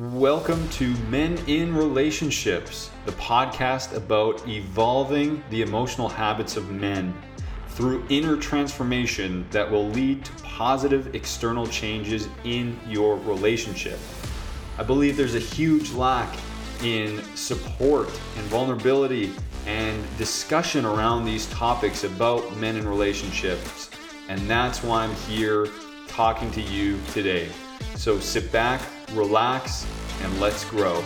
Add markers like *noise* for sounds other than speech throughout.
Welcome to Men in Relationships, the podcast about evolving the emotional habits of men through inner transformation that will lead to positive external changes in your relationship. I believe there's a huge lack in support and vulnerability and discussion around these topics about men in relationships. And that's why I'm here talking to you today. So sit back, relax, and let's grow.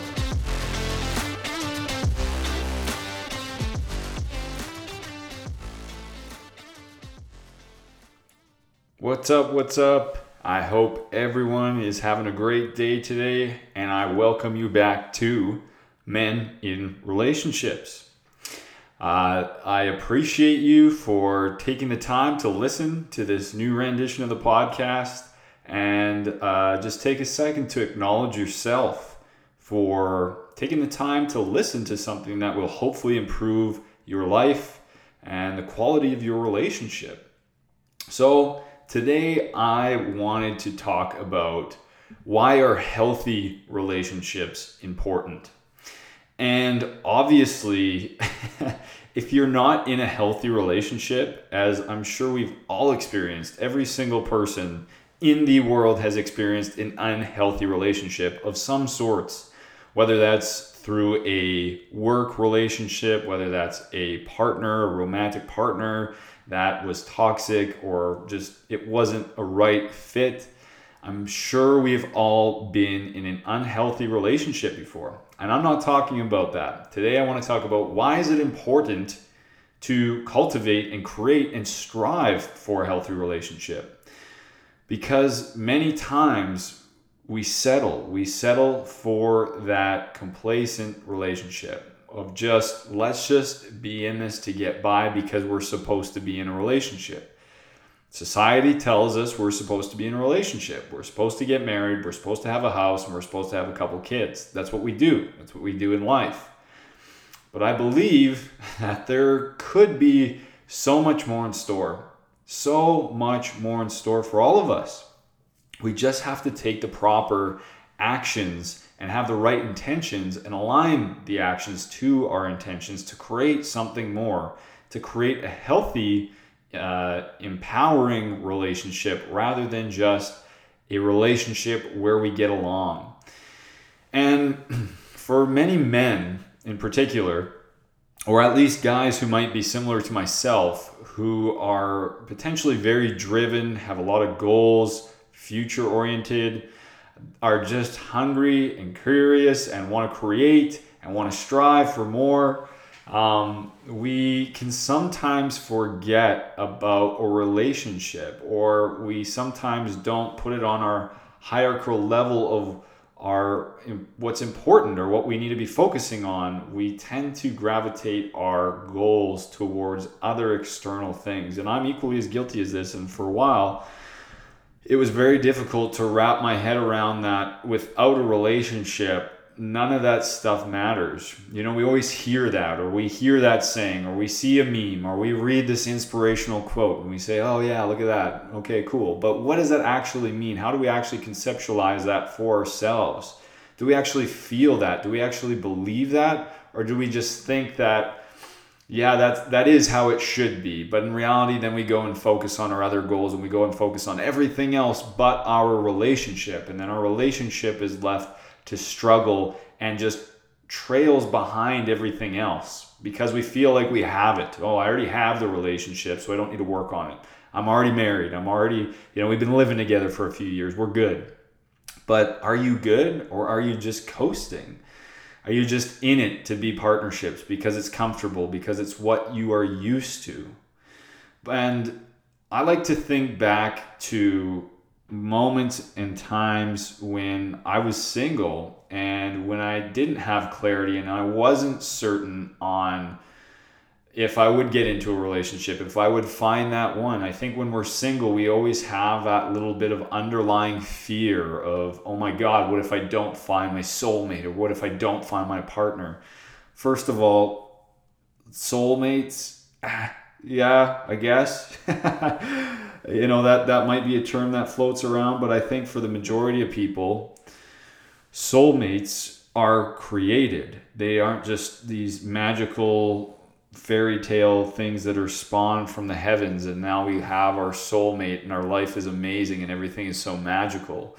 What's up? What's up? I hope everyone is having a great day today, and I welcome you back to Men in Relationships. Uh, I appreciate you for taking the time to listen to this new rendition of the podcast and uh, just take a second to acknowledge yourself for taking the time to listen to something that will hopefully improve your life and the quality of your relationship. So, today I wanted to talk about why are healthy relationships important? And obviously, *laughs* if you're not in a healthy relationship, as I'm sure we've all experienced, every single person in the world has experienced an unhealthy relationship of some sorts, whether that's through a work relationship, whether that's a partner, a romantic partner that was toxic or just it wasn't a right fit. I'm sure we've all been in an unhealthy relationship before. And I'm not talking about that. Today I want to talk about why is it important to cultivate and create and strive for a healthy relationship? Because many times we settle. We settle for that complacent relationship of just, let's just be in this to get by because we're supposed to be in a relationship. Society tells us we're supposed to be in a relationship. We're supposed to get married. We're supposed to have a house and we're supposed to have a couple kids. That's what we do. That's what we do in life. But I believe *laughs* that there could be so much more in store so much more in store for all of us. We just have to take the proper actions and have the right intentions and align the actions to our intentions to create something more, to create a healthy, uh, empowering relationship rather than just a relationship where we get along. And *clears throat* for many men in particular, or at least guys who might be similar to myself, who are potentially very driven, have a lot of goals, future oriented, are just hungry and curious and want to create and want to strive for more. Um, we can sometimes forget about a relationship, or we sometimes don't put it on our hierarchical level of our what's important or what we need to be focusing on, we tend to gravitate our goals towards other external things. And I'm equally as guilty as this. And for a while, it was very difficult to wrap my head around that without a relationship none of that stuff matters. You know, we always hear that, or we hear that saying, or we see a meme, or we read this inspirational quote, and we say, oh, yeah, look at that. Okay, cool. But what does that actually mean? How do we actually conceptualize that for ourselves? Do we actually feel that? Do we actually believe that? Or do we just think that? Yeah, that's that is how it should be. But in reality, then we go and focus on our other goals and we go and focus on everything else but our relationship. And then our relationship is left to struggle and just trails behind everything else because we feel like we have it. Oh, I already have the relationship, so I don't need to work on it. I'm already married. I'm already, you know, we've been living together for a few years. We're good. But are you good or are you just coasting? Are you just in it to be partnerships because it's comfortable, because it's what you are used to? And I like to think back to moments and times when I was single and when I didn't have clarity and I wasn't certain on if I would get into a relationship, if I would find that one. I think when we're single, we always have that little bit of underlying fear of, oh my God, what if I don't find my soulmate or what if I don't find my partner? First of all, soulmates, ah, yeah, I guess. *laughs* you know that that might be a term that floats around but i think for the majority of people soulmates are created. They aren't just these magical fairy tale things that are spawned from the heavens and now we have our soulmate and our life is amazing and everything is so magical.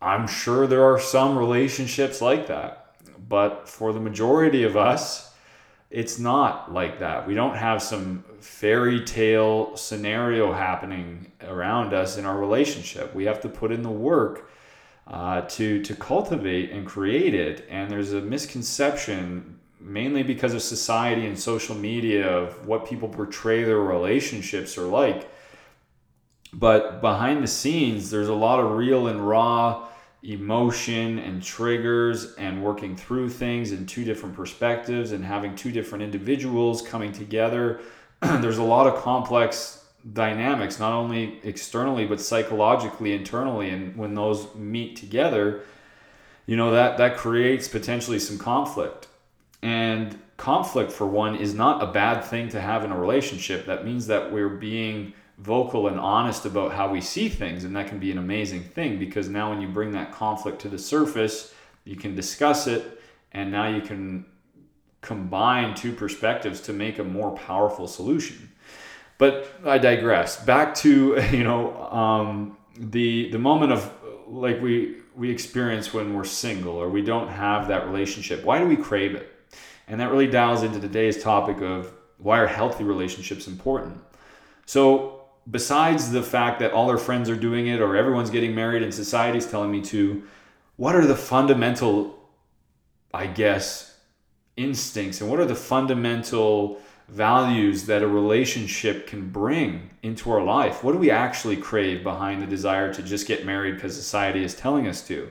I'm sure there are some relationships like that, but for the majority of us, it's not like that. We don't have some fairy tale scenario happening around us in our relationship. We have to put in the work uh, to to cultivate and create it. And there's a misconception, mainly because of society and social media, of what people portray their relationships are like. But behind the scenes, there's a lot of real and raw emotion and triggers and working through things in two different perspectives and having two different individuals coming together. *clears throat* there's a lot of complex dynamics, not only externally but psychologically, internally, and when those meet together, you know that that creates potentially some conflict. And conflict, for one, is not a bad thing to have in a relationship. That means that we're being vocal and honest about how we see things, and that can be an amazing thing because now when you bring that conflict to the surface, you can discuss it, and now you can combine two perspectives to make a more powerful solution. But I digress. Back to *laughs* you know um, the the moment of like we we experience when we're single or we don't have that relationship. Why do we crave it? And that really dials into today's topic of why are healthy relationships important. So besides the fact that all our friends are doing it or everyone's getting married and society's telling me to, what are the fundamental, I guess, instincts and what are the fundamental values that a relationship can bring into our life. What do we actually crave behind the desire to just get married because society is telling us to?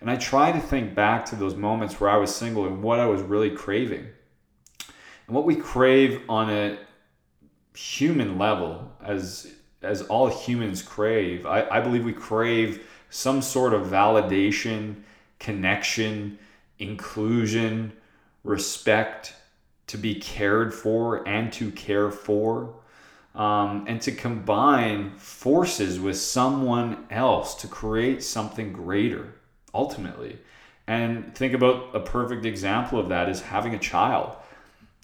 And I try to think back to those moments where I was single and what I was really craving. And what we crave on a human level, as as all humans crave, I, I believe we crave some sort of validation, connection, inclusion, respect, to be cared for and to care for, um, and to combine forces with someone else to create something greater ultimately. And think about a perfect example of that is having a child.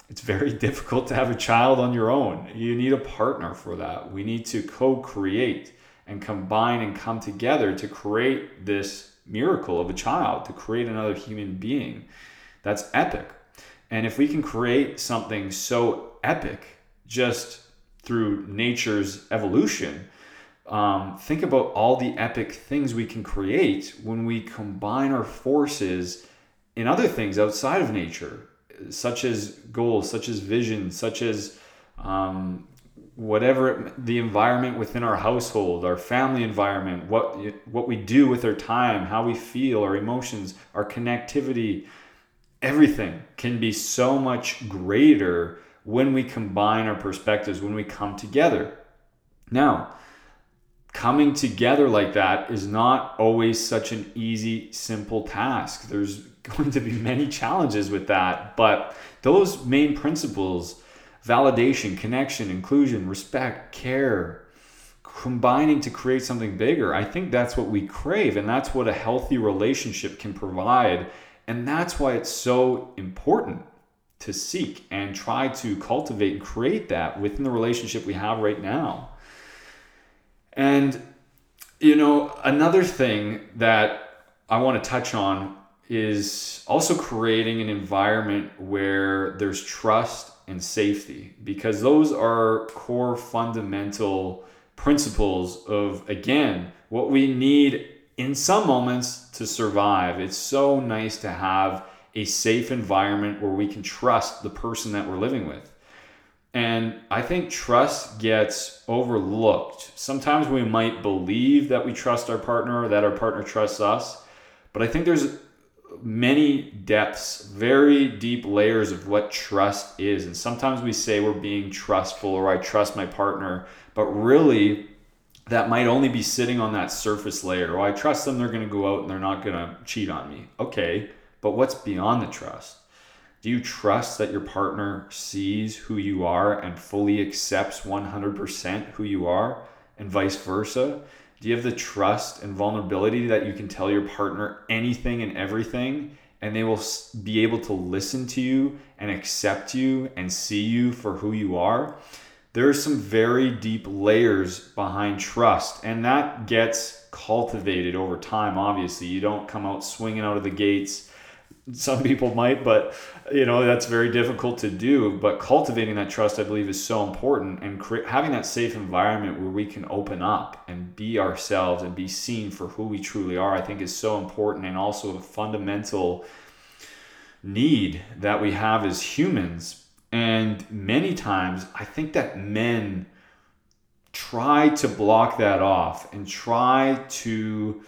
It's very *laughs* difficult to have a child on your own. You need a partner for that. We need to co create and combine and come together to create this miracle of a child, to create another human being. That's epic. And if we can create something so epic just through nature's evolution, um, think about all the epic things we can create when we combine our forces in other things outside of nature, such as goals, such as vision, such as um, whatever the environment within our household, our family environment, what what we do with our time, how we feel, our emotions, our connectivity, everything can be so much greater when we combine our perspectives, when we come together. Now, coming together like that is not always such an easy, simple task. There's going to be many challenges with that, but those main principles validation, connection, inclusion, respect, care combining to create something bigger I think that's what we crave, and that's what a healthy relationship can provide and that's why it's so important to seek and try to cultivate and create that within the relationship we have right now. And, you know, another thing that I want to touch on is also creating an environment where there's trust and safety because those are core fundamental principles of, again, what we need in some moments to survive. It's so nice to have a safe environment where we can trust the person that we're living with. And I think trust gets overlooked. Sometimes we might believe that we trust our partner or that our partner trusts us, but I think there's many depths, very deep layers of what trust is. And sometimes we say we're being trustful or I trust my partner, but really that might only be sitting on that surface layer. Well, I trust them, they're going to go out and they're not going to cheat on me. Okay, but what's beyond the trust? Do you trust that your partner sees who you are and fully accepts 100% who you are, and vice versa? Do you have the trust and vulnerability that you can tell your partner anything and everything and they will be able to listen to you and accept you and see you for who you are? There are some very deep layers behind trust, and that gets cultivated over time. Obviously, you don't come out swinging out of the gates some people might but you know that's very difficult to do. But cultivating that trust i believe is so important and cre- having that safe environment where we can open up and be ourselves and be seen for who we truly are i think is so important. And also a fundamental need that we have as humans. And many times i think that men try to block that off and try to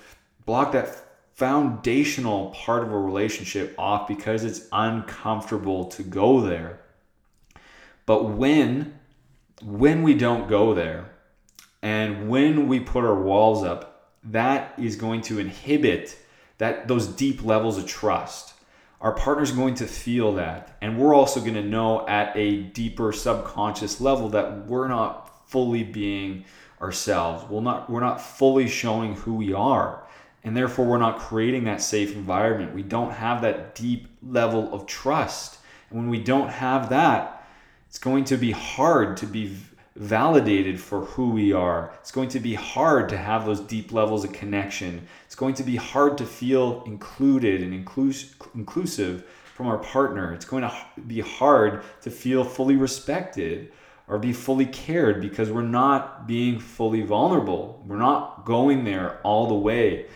block that foundational part of a relationship off because it's uncomfortable to go there. But when when we don't go there and when we put our walls up, that is going to inhibit that those deep levels of trust. Our partner's going to feel that, and we're also going to know at a deeper subconscious level that we're not fully being ourselves. We're not we're not fully showing who we are and therefore we're not creating that safe environment. We don't have that deep level of trust. And when we don't have that, it's going to be hard to be validated for who we are. It's going to be hard to have those deep levels of connection. It's going to be hard to feel included and inclus- inclusive from our partner. It's going to be hard to feel fully respected or be fully cared because we're not being fully vulnerable. We're not going there all the way.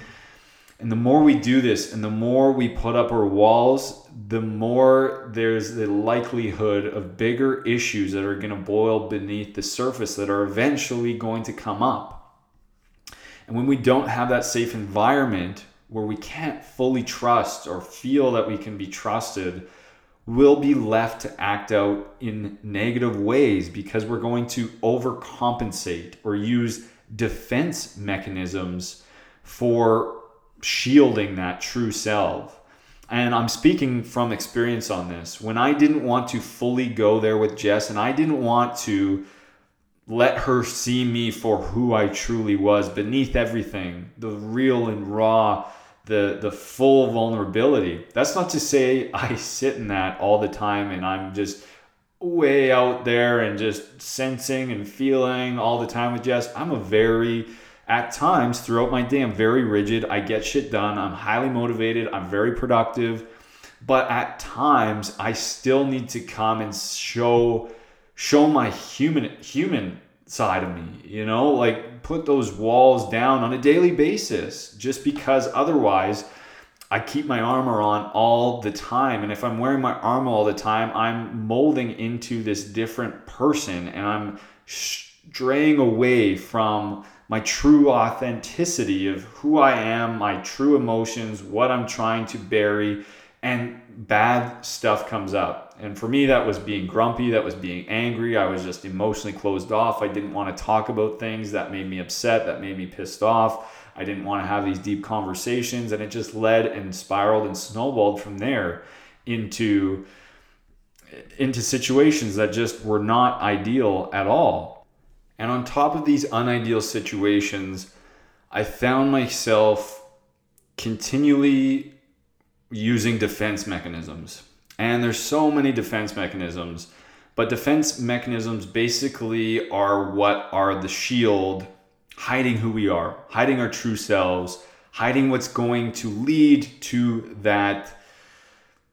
And the more we do this and the more we put up our walls, the more there's the likelihood of bigger issues that are going to boil beneath the surface that are eventually going to come up. And when we don't have that safe environment where we can't fully trust or feel that we can be trusted, we'll be left to act out in negative ways because we're going to overcompensate or use defense mechanisms for shielding that true self. And I'm speaking from experience on this. When I didn't want to fully go there with Jess and I didn't want to let her see me for who I truly was beneath everything, the real and raw, the the full vulnerability. That's not to say I sit in that all the time and I'm just way out there and just sensing and feeling all the time with Jess. I'm a very at times throughout my day, I'm very rigid. I get shit done. I'm highly motivated. I'm very productive. But at times, I still need to come and show show my human human side of me. You know, like put those walls down on a daily basis. Just because otherwise, I keep my armor on all the time. And if I'm wearing my armor all the time, I'm molding into this different person, and I'm straying away from my true authenticity of who I am, my true emotions, what I'm trying to bury, and bad stuff comes up. And for me, that was being grumpy, that was being angry. I was just emotionally closed off. I didn't want to talk about things that made me upset, that made me pissed off. I didn't want to have these deep conversations, and it just led and spiraled and snowballed from there into into situations that just were not ideal at all. And on top of these unideal situations, I found myself continually using defense mechanisms. And there's so many defense mechanisms, but defense mechanisms basically are what are the shield hiding who we are, hiding our true selves, hiding what's going to lead to that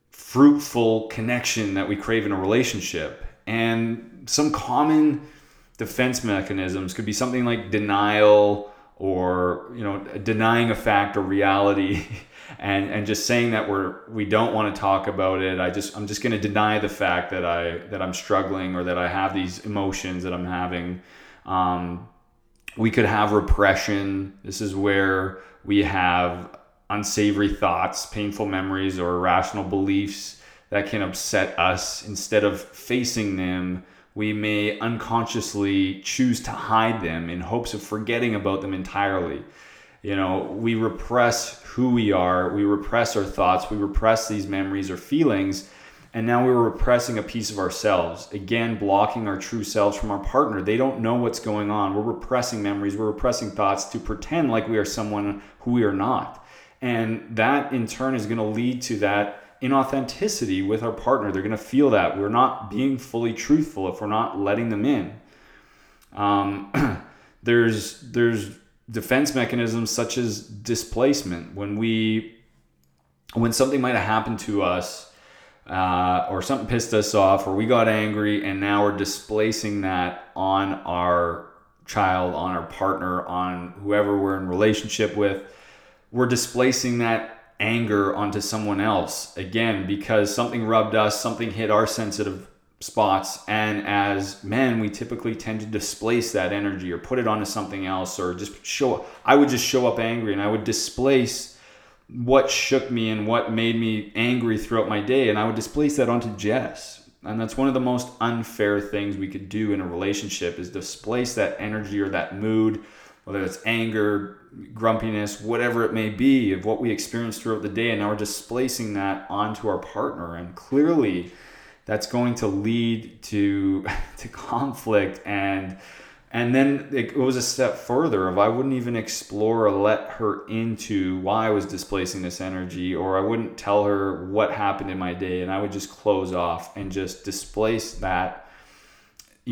fruitful connection that we crave in a relationship. And some common defense mechanisms could be something like denial or you know denying a fact or reality *laughs* and and just saying that we're we don't want to talk about it. I just i'm just going to deny the fact that i that i'm struggling or that i have these emotions that i'm having. Um, we could have repression. This is where we have unsavory thoughts painful memories or irrational beliefs that can upset us. Instead of facing them we may unconsciously choose to hide them in hopes of forgetting about them entirely. You know, we repress who we are, we repress our thoughts, we repress these memories or feelings, And now we're repressing a piece of ourselves, again, blocking our true selves from our partner. They don't know what's going on. We're repressing memories, we're repressing thoughts to pretend like we are someone who we are not. And that in turn is going to lead to that inauthenticity with our partner. They're going to feel that we're not being fully truthful if we're not letting them in. Um, *clears throat* there's there's defense mechanisms such as displacement when we when something might have happened to us uh, or something pissed us off or we got angry and now we're displacing that on our child on our partner on whoever we're in relationship with we're displacing that anger onto someone else again because something rubbed us something hit our sensitive spots and as men we typically tend to displace that energy or put it onto something else or just show i would just show up angry and i would displace what shook me and what made me angry throughout my day and i would displace that onto jess. And that's one of the most unfair things we could do in a relationship is displace that energy or that mood whether it's anger grumpiness whatever it may be of what we experience throughout the day and now we're displacing that onto our partner. And clearly that's going to lead to *laughs* to conflict. And and then it goes a step further of I wouldn't even explore or let her into why I was displacing this energy or I wouldn't tell her what happened in my day. And I would just close off and just displace that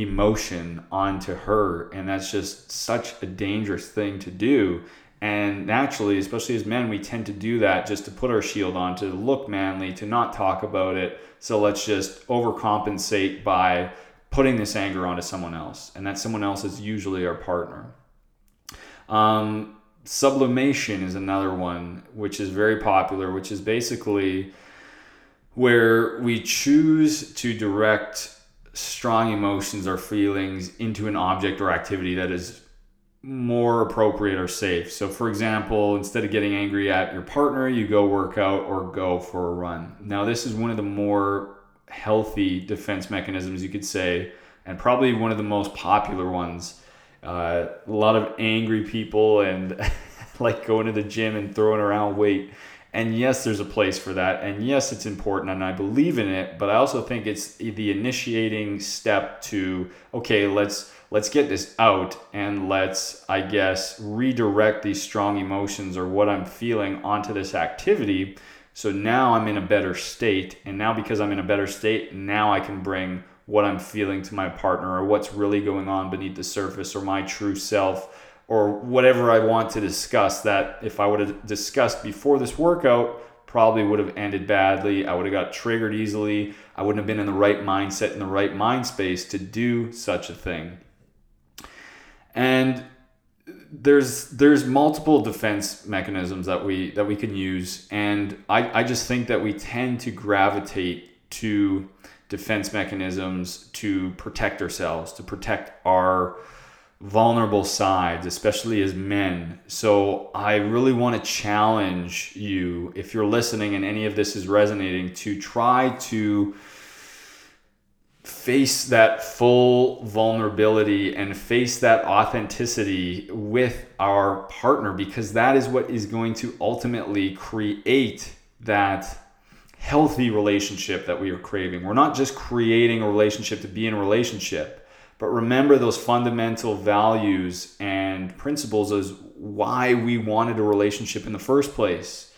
emotion onto her and that's just such a dangerous thing to do and naturally especially as men we tend to do that just to put our shield on to look manly to not talk about it so let's just overcompensate by putting this anger onto someone else. And that someone else is usually our partner. Um, sublimation is another one, which is very popular, which is basically where we choose to direct strong emotions or feelings into an object or activity that is more appropriate or safe. So, for example, instead of getting angry at your partner, you go work out or go for a run. Now, this is one of the more healthy defense mechanisms, you could say, and probably one of the most popular ones. Uh, a lot of angry people and *laughs* like going to the gym and throwing around weight. And yes, there's a place for that. And yes, it's important and I believe in it, but I also think it's the initiating step to okay, let's let's get this out and let's, I guess, redirect these strong emotions or what I'm feeling onto this activity. So now I'm in a better state. And now, because I'm in a better state, now I can bring what I'm feeling to my partner or what's really going on beneath the surface or my true self or whatever I want to discuss that if I would have discussed before this workout, probably would have ended badly. I would have got triggered easily. I wouldn't have been in the right mindset, in the right mind space to do such a thing and there's there's multiple defense mechanisms that we that we can use and I, I just think that we tend to gravitate to defense mechanisms to protect ourselves to protect our vulnerable sides especially as men so i really want to challenge you if you're listening and any of this is resonating to try to face that full vulnerability and face that authenticity with our partner because that is what is going to ultimately create that healthy relationship that we are craving. We're not just creating a relationship to be in a relationship, but remember those fundamental values and principles as why we wanted a relationship in the first place.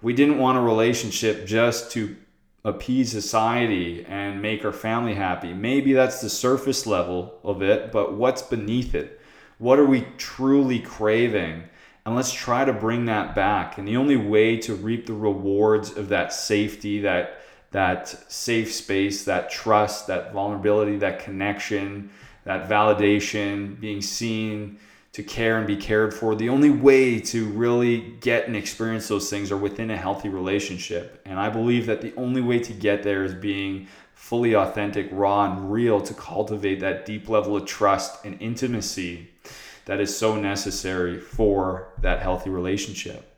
We didn't want a relationship just to appease society and make our family happy. Maybe that's the surface level of it, but what's beneath it? What are we truly craving? And let's try to bring that back. And the only way to reap the rewards of that safety, that that safe space, that trust, that vulnerability, that connection, that validation, being seen, to care and be cared for. The only way to really get and experience those things are within a healthy relationship. And I believe that the only way to get there is being fully authentic, raw, and real to cultivate that deep level of trust and intimacy that is so necessary for that healthy relationship.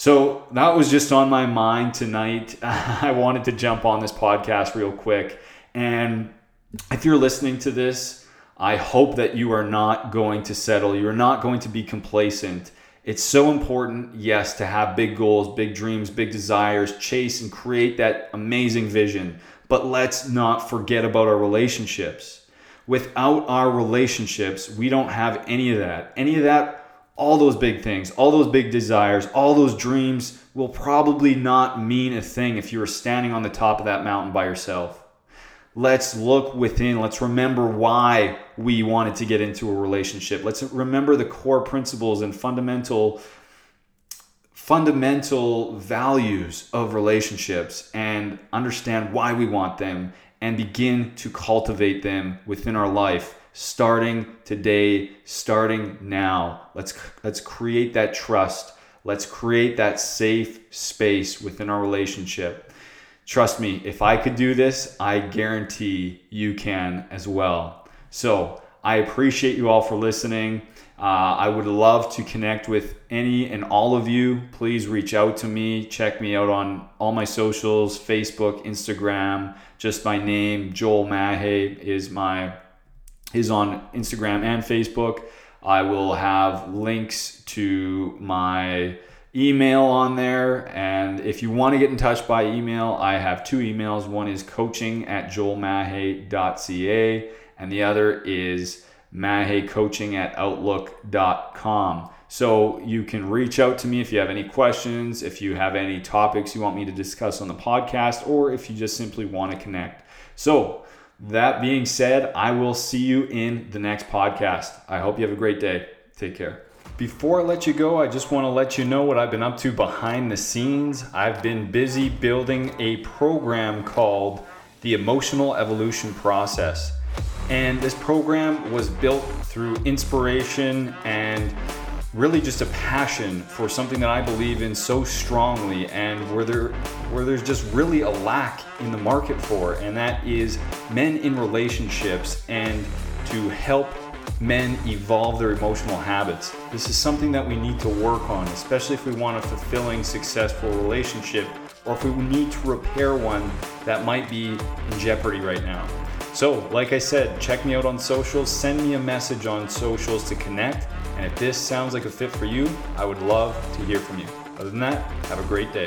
So that was just on my mind tonight. *laughs* I wanted to jump on this podcast real quick. And if you're listening to this, I hope that you are not going to settle. You're not going to be complacent It's so important, yes, to have big goals, big dreams, big desires, chase and create that amazing vision. But let's not forget about our relationships. Without our relationships, we don't have any of that. Any of that all those big things, all those big desires, all those dreams will probably not mean a thing if you are standing on the top of that mountain by yourself. Let's look within. Let's remember why we wanted to get into a relationship. Let's remember the core principles and fundamental fundamental values of relationships and understand why we want them and begin to cultivate them within our life starting today, starting now. Let's let's create that trust. Let's create that safe space within our relationship. Trust me, if I could do this, I guarantee you can as well. So, I appreciate you all for listening. Uh, I would love to connect with any and all of you. Please reach out to me. Check me out on all my socials Facebook, Instagram. Just my name, Joel Mahe, is my is on Instagram and Facebook. I will have links to my email on there. And if you want to get in touch by email, I have two emails. One is coaching at joelmahay.ca, and the other is mahaycoaching at outlook.com. So you can reach out to me if you have any questions, if you have any topics you want me to discuss on the podcast, or if you just simply want to connect. So, that being said, I will see you in the next podcast. I hope you have a great day. Take care. Before I let you go, I just want to let you know what I've been up to behind the scenes. I've been busy building a program called the Emotional Evolution Process. And this program was built through inspiration and really just a passion for something that I believe in so strongly and where there where there's just really a lack in the market for and that is men in relationships and to help men evolve their emotional habits. This is something that we need to work on, especially if we want a fulfilling, successful relationship or if we need to repair one that might be in jeopardy right now. So, like I said, check me out on socials, send me a message on socials to connect and if this sounds like a fit for you, I would love to hear from you. Other than that, have a great day.